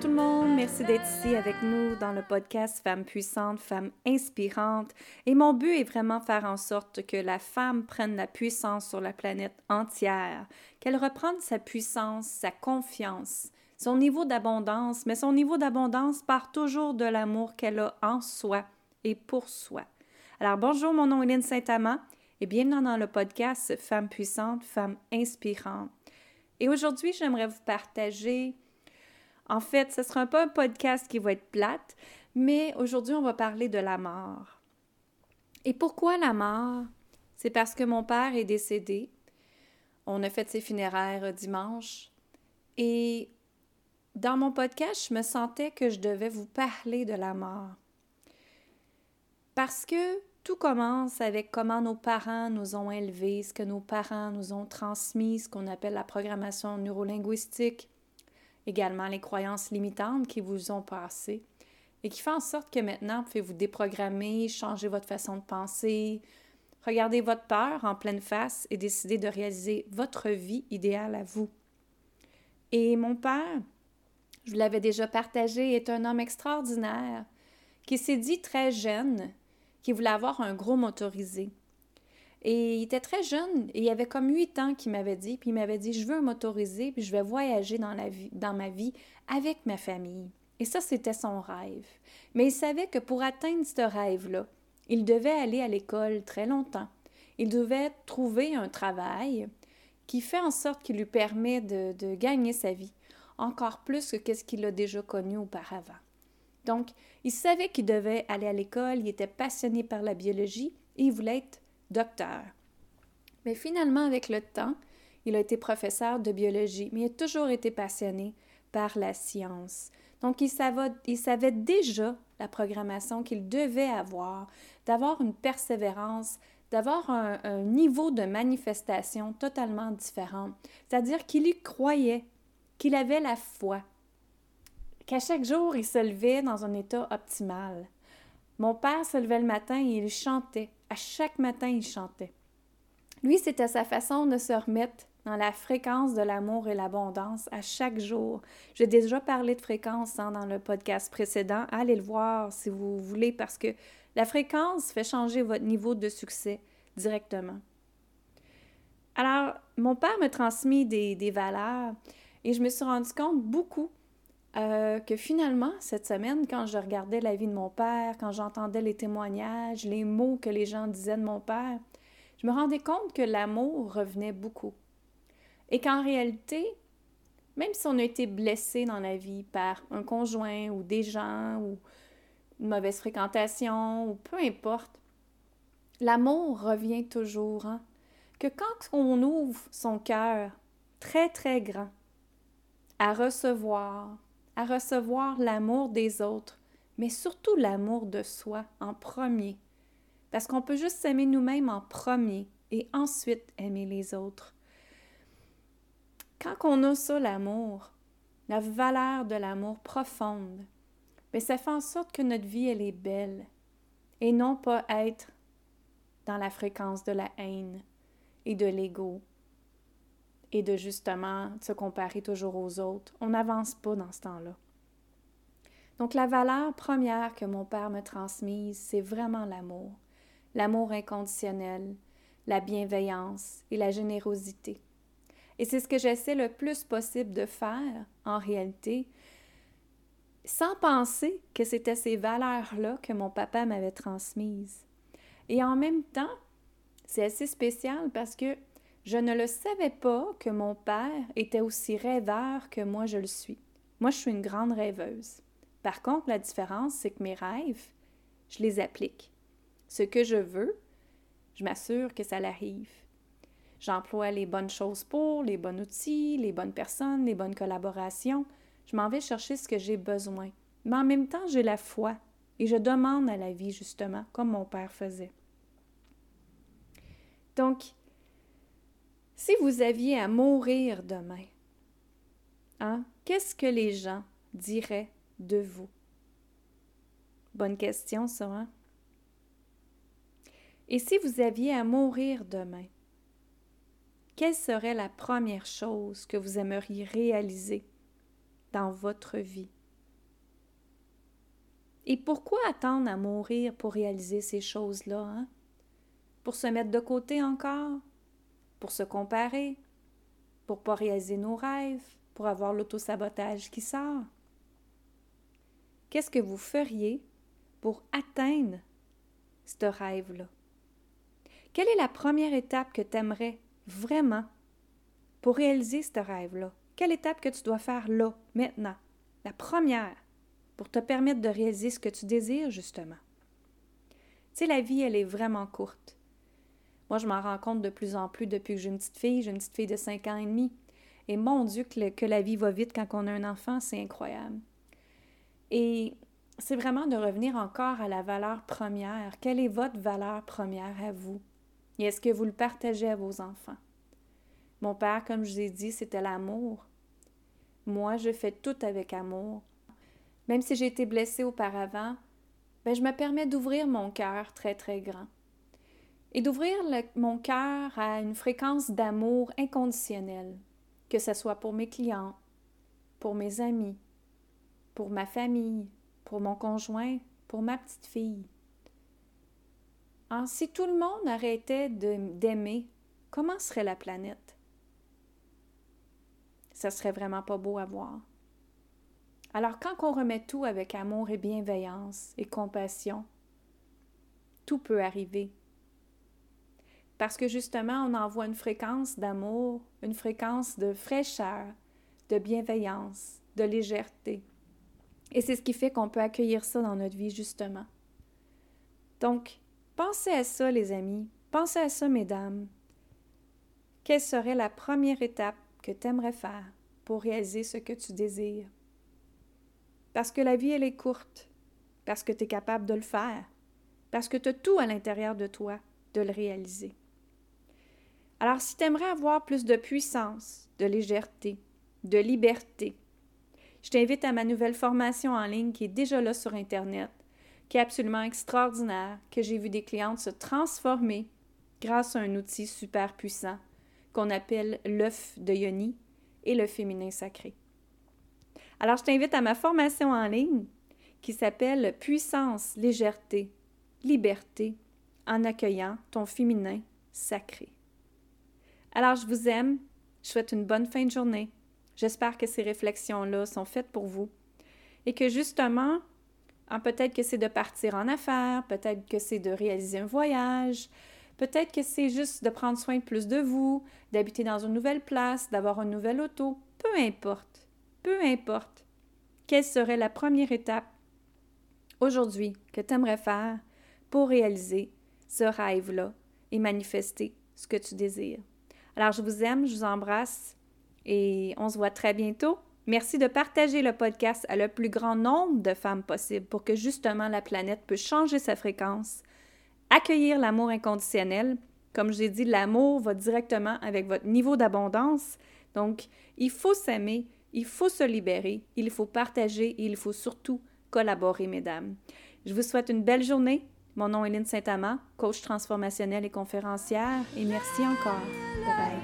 Tout le monde, merci d'être ici avec nous dans le podcast Femmes puissantes, Femmes inspirantes. Et mon but est vraiment faire en sorte que la femme prenne la puissance sur la planète entière, qu'elle reprenne sa puissance, sa confiance, son niveau d'abondance, mais son niveau d'abondance part toujours de l'amour qu'elle a en soi et pour soi. Alors bonjour, mon nom est Lynne Saint-Amand et bienvenue dans le podcast Femmes puissantes, Femmes inspirantes. Et aujourd'hui, j'aimerais vous partager en fait, ce ne sera pas un podcast qui va être plate, mais aujourd'hui, on va parler de la mort. Et pourquoi la mort? C'est parce que mon père est décédé. On a fait ses funéraires dimanche. Et dans mon podcast, je me sentais que je devais vous parler de la mort. Parce que tout commence avec comment nos parents nous ont élevés, ce que nos parents nous ont transmis, ce qu'on appelle la programmation neurolinguistique, également les croyances limitantes qui vous ont passées et qui font en sorte que maintenant, vous pouvez vous déprogrammer, changer votre façon de penser, regarder votre peur en pleine face et décider de réaliser votre vie idéale à vous. Et mon père, je vous l'avais déjà partagé, est un homme extraordinaire qui s'est dit très jeune qu'il voulait avoir un gros motorisé. Et il était très jeune, et il avait comme huit ans qu'il m'avait dit, puis il m'avait dit, je veux motorisé, puis je vais voyager dans, la vie, dans ma vie avec ma famille. Et ça, c'était son rêve. Mais il savait que pour atteindre ce rêve-là, il devait aller à l'école très longtemps. Il devait trouver un travail qui fait en sorte qu'il lui permet de, de gagner sa vie, encore plus que ce qu'il a déjà connu auparavant. Donc, il savait qu'il devait aller à l'école, il était passionné par la biologie et il voulait être docteur. Mais finalement, avec le temps, il a été professeur de biologie, mais il a toujours été passionné par la science. Donc, il savait, il savait déjà la programmation qu'il devait avoir, d'avoir une persévérance, d'avoir un, un, niveau de manifestation totalement différent. C'est-à-dire qu'il y croyait, qu'il avait la foi, qu'à chaque jour, il se levait dans un état optimal. Mon père se levait le matin et il chantait à chaque matin, il chantait. Lui, c'était sa façon de se remettre dans la fréquence de l'amour et l'abondance à chaque jour. J'ai déjà parlé de fréquence hein, dans le podcast précédent. Allez le voir si vous voulez parce que la fréquence fait changer votre niveau de succès directement. Alors, mon père me transmis des, des valeurs et je me suis rendu compte beaucoup euh, que finalement, cette semaine, quand je regardais la vie de mon père, quand j'entendais les témoignages, les mots que les gens disaient de mon père, je me rendais compte que l'amour revenait beaucoup. Et qu'en réalité, même si on a été blessé dans la vie par un conjoint ou des gens ou une mauvaise fréquentation ou peu importe, l'amour revient toujours. Hein? Que quand on ouvre son cœur très, très grand à recevoir, à recevoir l'amour des autres, mais surtout l'amour de soi en premier. Parce qu'on peut juste s'aimer nous-mêmes en premier et ensuite aimer les autres. Quand on a ça, l'amour, la valeur de l'amour profonde, mais ça fait en sorte que notre vie, elle est belle et non pas être dans la fréquence de la haine et de l'ego et de justement se comparer toujours aux autres. On n'avance pas dans ce temps-là. Donc la valeur première que mon père me transmise, c'est vraiment l'amour. L'amour inconditionnel, la bienveillance et la générosité. Et c'est ce que j'essaie le plus possible de faire en réalité, sans penser que c'était ces valeurs-là que mon papa m'avait transmises. Et en même temps, c'est assez spécial parce que je ne le savais pas que mon père était aussi rêveur que moi je le suis. Moi, je suis une grande rêveuse. Par contre, la différence, c'est que mes rêves, je les applique. Ce que je veux, je m'assure que ça l'arrive. J'emploie les bonnes choses pour, les bons outils, les bonnes personnes, les bonnes collaborations. Je m'en vais chercher ce que j'ai besoin. Mais en même temps, j'ai la foi et je demande à la vie, justement, comme mon père faisait. Donc, si vous aviez à mourir demain, hein, qu'est-ce que les gens diraient de vous? Bonne question, ça, hein? Et si vous aviez à mourir demain, quelle serait la première chose que vous aimeriez réaliser dans votre vie? Et pourquoi attendre à mourir pour réaliser ces choses-là? Hein? Pour se mettre de côté encore? Pour se comparer? Pour pas réaliser nos rêves? Pour avoir l'autosabotage qui sort? Qu'est-ce que vous feriez pour atteindre ce rêve-là? Quelle est la première étape que tu aimerais vraiment pour réaliser ce rêve-là? Quelle étape que tu dois faire là, maintenant? La première, pour te permettre de réaliser ce que tu désires, justement. Tu sais, la vie, elle est vraiment courte. Moi, je m'en rends compte de plus en plus depuis que j'ai une petite fille. J'ai une petite fille de 5 ans et demi. Et mon Dieu, que, la vie va vite quand on a un enfant, c'est incroyable. Et c'est vraiment de revenir encore à la valeur première. Quelle est votre valeur première à vous? Et est-ce que vous le partagez à vos enfants? Mon père, comme je vous ai dit, c'était l'amour. Moi, je fais tout avec amour. Même si j'ai été blessée auparavant, ben, je me permets d'ouvrir mon cœur très, très grand. Et d'ouvrir mon cœur à une fréquence d'amour inconditionnel, que ce soit pour mes clients, pour mes amis, pour ma famille, pour mon conjoint, pour ma petite fille. Alors, si tout le monde arrêtait d'aimer, comment serait la planète? Ça serait vraiment pas beau à voir. Alors, quand on remet tout avec amour et bienveillance et compassion, tout peut arriver. Parce que justement, on envoie une fréquence d'amour, une fréquence de fraîcheur, de bienveillance, de légèreté. Et c'est ce qui fait qu'on peut accueillir ça dans notre vie, justement. Donc, Pensez à ça, les amis. Pensez à ça, mesdames. Quelle serait la première étape que tu aimerais faire pour réaliser ce que tu désires? Parce que la vie, elle est courte. Parce que tu es capable de le faire. Parce que tu as tout à l'intérieur de toi de le réaliser. Alors, si tu aimerais avoir plus de puissance, de légèreté, de liberté, je t'invite à ma nouvelle formation en ligne qui est déjà là sur Internet qui est absolument extraordinaire, que j'ai vu des clientes se transformer grâce à un outil super puissant qu'on appelle l'œuf de Yoni et le féminin sacré. Alors, je t'invite à ma formation en ligne qui s'appelle Puissance, légèreté, liberté en accueillant ton féminin sacré. Alors, je vous aime, je souhaite une bonne fin de journée. J'espère que ces réflexions-là sont faites pour vous et que justement, ah, peut-être que c'est de partir en affaires, peut-être que c'est de réaliser un voyage, peut-être que c'est juste de prendre soin plus de vous, d'habiter dans une nouvelle place, d'avoir une nouvelle auto. Peu importe, peu importe. Quelle serait la première étape aujourd'hui que tu aimerais faire pour réaliser ce rêve-là et manifester ce que tu désires? Alors, je vous aime, je vous embrasse et on se voit très bientôt. Merci de partager le podcast à le plus grand nombre de femmes possible pour que justement la planète puisse changer sa fréquence, accueillir l'amour inconditionnel. Comme je l'ai dit, l'amour va directement avec votre niveau d'abondance. Donc, il faut s'aimer, il faut se libérer, il faut partager et il faut surtout collaborer, mesdames. Je vous souhaite une belle journée. Mon nom est Lynne Saint-Amand, coach transformationnelle et conférencière, et merci encore. Bye bye.